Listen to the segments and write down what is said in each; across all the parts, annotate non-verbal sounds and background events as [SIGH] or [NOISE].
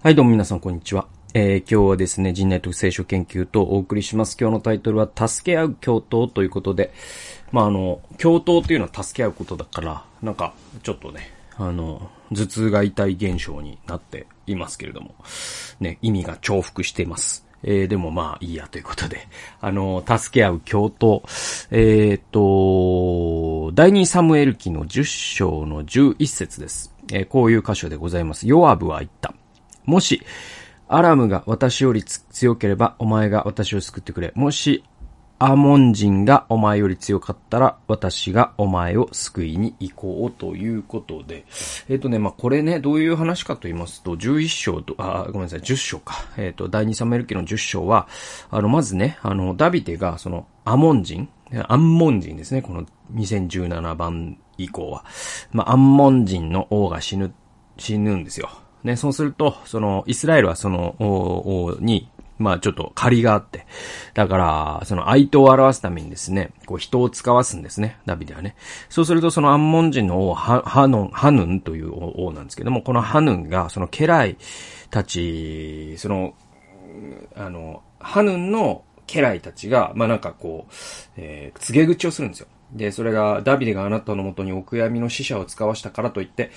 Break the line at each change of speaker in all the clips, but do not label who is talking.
はい、どうも皆さん、こんにちは。えー、今日はですね、人内特聖書研究とお送りします。今日のタイトルは、助け合う共闘ということで、まあ、あの、共闘というのは助け合うことだから、なんか、ちょっとね、あの、頭痛が痛い現象になっていますけれども、ね、意味が重複しています。えー、でもまあいいやということで、あの、助け合う共闘。えー、っと、第二サムエル記の10章の11節です。えー、こういう箇所でございます。ヨアブは言った。もし、アラムが私より強ければ、お前が私を救ってくれ。もし、アモン人がお前より強かったら、私がお前を救いに行こうということで。えっ、ー、とね、まあ、これね、どういう話かと言いますと、11章と、あ、ごめんなさい、10章か。えっ、ー、と、第2サムエル記の10章は、あの、まずね、あの、ダビデが、その、アモン人、アンモン人ですね、この2017番以降は。まあ、アンモン人の王が死ぬ、死ぬんですよ。ね、そうすると、その、イスラエルはその、王に、まあちょっと借りがあって。だから、その愛とを表すためにですね、こう人を使わすんですね、ダビデはね。そうするとそのアンモン人の王、ハノン、ハヌンという王なんですけども、このハヌンが、その家来たち、その、あの、ハヌンの家来たちが、まあなんかこう、えー、告げ口をするんですよ。で、それが、ダビデがあなたのもとにお悔やみの死者を使わしたからといって、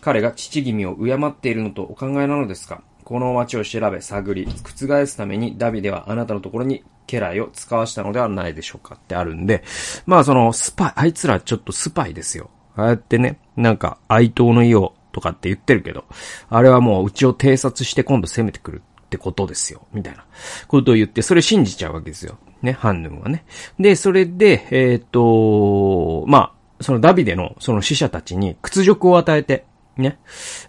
彼が父君を敬っているのとお考えなのですか？この町を調べ、探り、覆すためにダビデはあなたのところに家来を使わしたのではないでしょうかってあるんで、まあそのスパイ、あいつらちょっとスパイですよ。ああやってね、なんか愛党の意をとかって言ってるけど、あれはもううちを偵察して今度攻めてくるってことですよ。みたいなことを言って、それ信じちゃうわけですよ。ね、ハンヌンはね。で、それで、えっ、ー、と、まあ、そのダビデのその死者たちに屈辱を与えて、ね、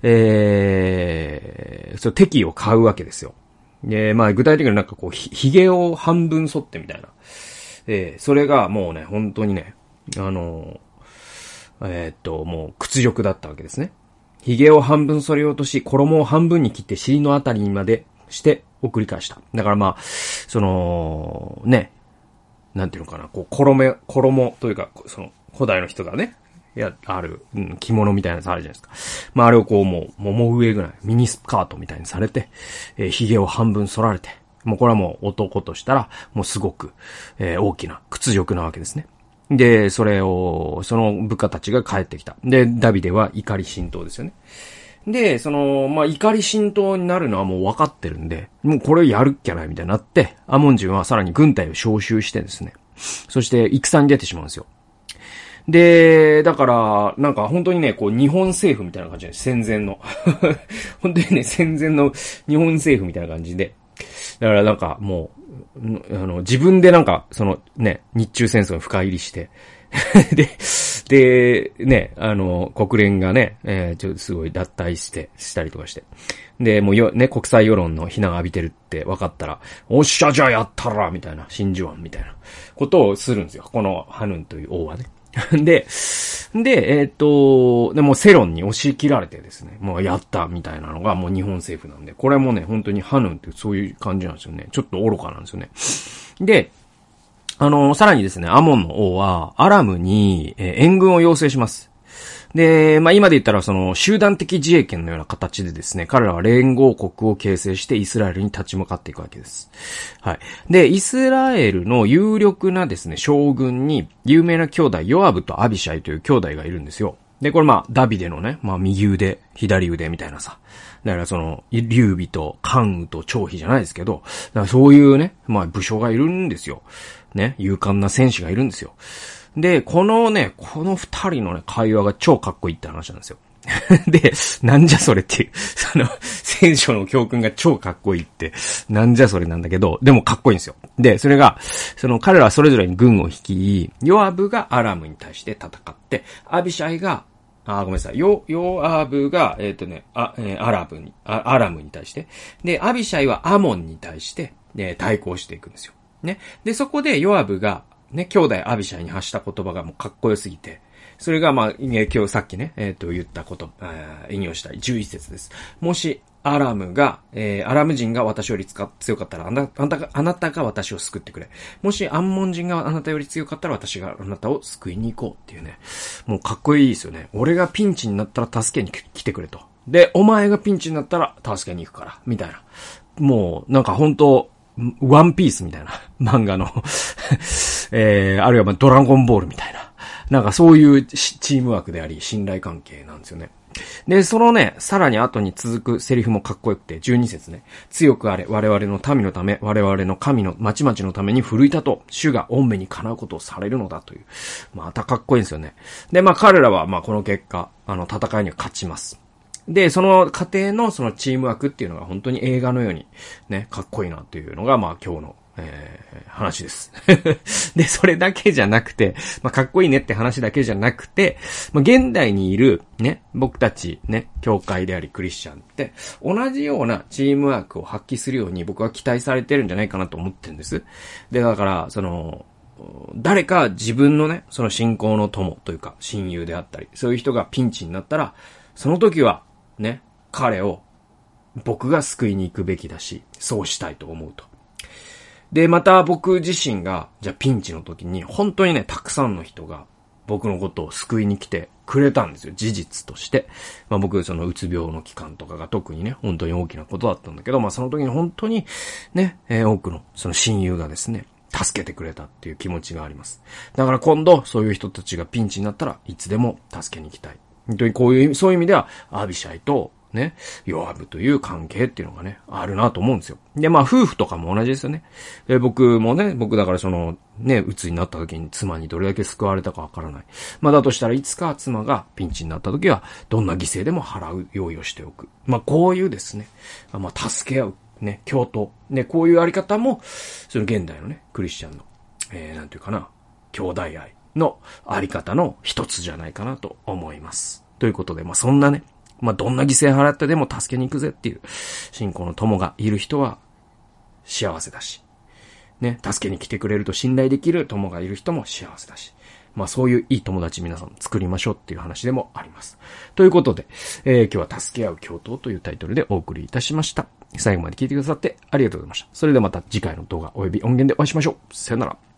えー、そう、敵を買うわけですよ。で、まあ、具体的になんかこう、ひ、髭を半分剃ってみたいな。えー、それがもうね、本当にね、あのえー、っと、もう屈辱だったわけですね。髭を半分剃り落とし、衣を半分に切って尻のあたりにまでして送り返した。だからまあ、その、ね、なんていうのかな、こう、衣、衣というか、その、古代の人がね、いや、ある、うん、着物みたいなやつあるじゃないですか。まあ、あれをこうもう、桃上ぐらい、ミニスカートみたいにされて、えー、髭を半分剃られて、もうこれはもう男としたら、もうすごく、えー、大きな屈辱なわけですね。で、それを、その部下たちが帰ってきた。で、ダビデは怒り浸透ですよね。で、その、まあ、怒り浸透になるのはもう分かってるんで、もうこれをやるっきゃないみたいになって、アモン人はさらに軍隊を招集してですね、そして戦に出てしまうんですよ。で、だから、なんか本当にね、こう日本政府みたいな感じで戦前の。[LAUGHS] 本当にね、戦前の日本政府みたいな感じで。だからなんかもう、あの、自分でなんか、そのね、日中戦争に深入りして、[LAUGHS] で、で、ね、あの、国連がね、えー、ちょっとすごい脱退して、したりとかして。で、もうよ、ね、国際世論の非難を浴びてるって分かったら、おっしゃ、じゃあやったらみたいな、真珠湾みたいなことをするんですよ。このハヌンという王はね。[LAUGHS] で、で、えっ、と、でもセロンに押し切られてですね、もうやったみたいなのがもう日本政府なんで、これもね、本当にハヌンってそういう感じなんですよね。ちょっと愚かなんですよね。で、あの、さらにですね、アモンの王は、アラムに、え、援軍を要請します。で、まあ、今で言ったらその集団的自衛権のような形でですね、彼らは連合国を形成してイスラエルに立ち向かっていくわけです。はい。で、イスラエルの有力なですね、将軍に有名な兄弟、ヨアブとアビシャイという兄弟がいるんですよ。で、これまあ、ダビデのね、まあ、右腕、左腕みたいなさ。だからその、劉備と関羽と張飛じゃないですけど、だからそういうね、まあ、武将がいるんですよ。ね、勇敢な戦士がいるんですよ。で、このね、この二人のね、会話が超かっこいいって話なんですよ。[LAUGHS] で、なんじゃそれっていう、その、戦書の教訓が超かっこいいって、なんじゃそれなんだけど、でもかっこいいんですよ。で、それが、その彼らはそれぞれに軍を率い、ヨアブがアラムに対して戦って、アビシャイが、あ、ごめんなさい。ヨ、ヨアブが、えっ、ー、とね、あ、えー、アラブにア、アラムに対して。で、アビシャイはアモンに対して、ね、対抗していくんですよ。ね。で、そこでヨアブが、ね、兄弟アビシャイに発した言葉がもうかっこよすぎて、それがまあ、今日さっきね、えっ、ー、と、言ったこと、えー、引用した11節です。もし、アラムが、えー、アラム人が私より強かったら、あなあなたが、あなたが私を救ってくれ。もし、アンモン人があなたより強かったら、私があなたを救いに行こうっていうね。もうかっこいいですよね。俺がピンチになったら助けに来てくれと。で、お前がピンチになったら助けに行くから、みたいな。もう、なんか本当ワンピースみたいな [LAUGHS] 漫画の [LAUGHS] えー、あるいはまドラゴンボールみたいな。なんかそういうチームワークであり、信頼関係なんですよね。で、そのね、さらに後に続くセリフもかっこよくて、12節ね。強くあれ、我々の民のため、我々の神の、町々のために奮い立と。主が恩目にかなうことをされるのだという。またかっこいいんですよね。で、まあ彼らは、まあこの結果、あの、戦いには勝ちます。で、その過程のそのチームワークっていうのが本当に映画のようにね、かっこいいなっていうのが、まあ今日のえー、話です。[LAUGHS] で、それだけじゃなくて、まあ、かっこいいねって話だけじゃなくて、まあ、現代にいる、ね、僕たち、ね、教会でありクリスチャンって、同じようなチームワークを発揮するように僕は期待されてるんじゃないかなと思ってるんです。で、だから、その、誰か自分のね、その信仰の友というか、親友であったり、そういう人がピンチになったら、その時は、ね、彼を僕が救いに行くべきだし、そうしたいと思うと。で、また僕自身が、じゃあピンチの時に、本当にね、たくさんの人が僕のことを救いに来てくれたんですよ。事実として。まあ僕、そのうつ病の期間とかが特にね、本当に大きなことだったんだけど、まあその時に本当にね、えー、多くのその親友がですね、助けてくれたっていう気持ちがあります。だから今度、そういう人たちがピンチになったらいつでも助けに行きたい。本当にこういう、そういう意味では、アビシャイとね、弱ぶという関係っていうのがね、あるなと思うんですよ。で、まあ、夫婦とかも同じですよね。で、僕もね、僕だからその、ね、鬱になった時に妻にどれだけ救われたかわからない。まあ、だとしたらいつか妻がピンチになった時は、どんな犠牲でも払う用意をしておく。まあ、こういうですね、まあ、助け合う、ね、共闘。ね、こういうあり方も、その現代のね、クリスチャンの、えー、なんていうかな、兄弟愛のあり方の一つじゃないかなと思います。ということで、まあ、そんなね、まあ、どんな犠牲払ってでも助けに行くぜっていう信仰の友がいる人は幸せだし、ね、助けに来てくれると信頼できる友がいる人も幸せだし、まあそういういい友達皆さん作りましょうっていう話でもあります。ということで、えー、今日は助け合う共闘というタイトルでお送りいたしました。最後まで聞いてくださってありがとうございました。それではまた次回の動画及び音源でお会いしましょう。さよなら。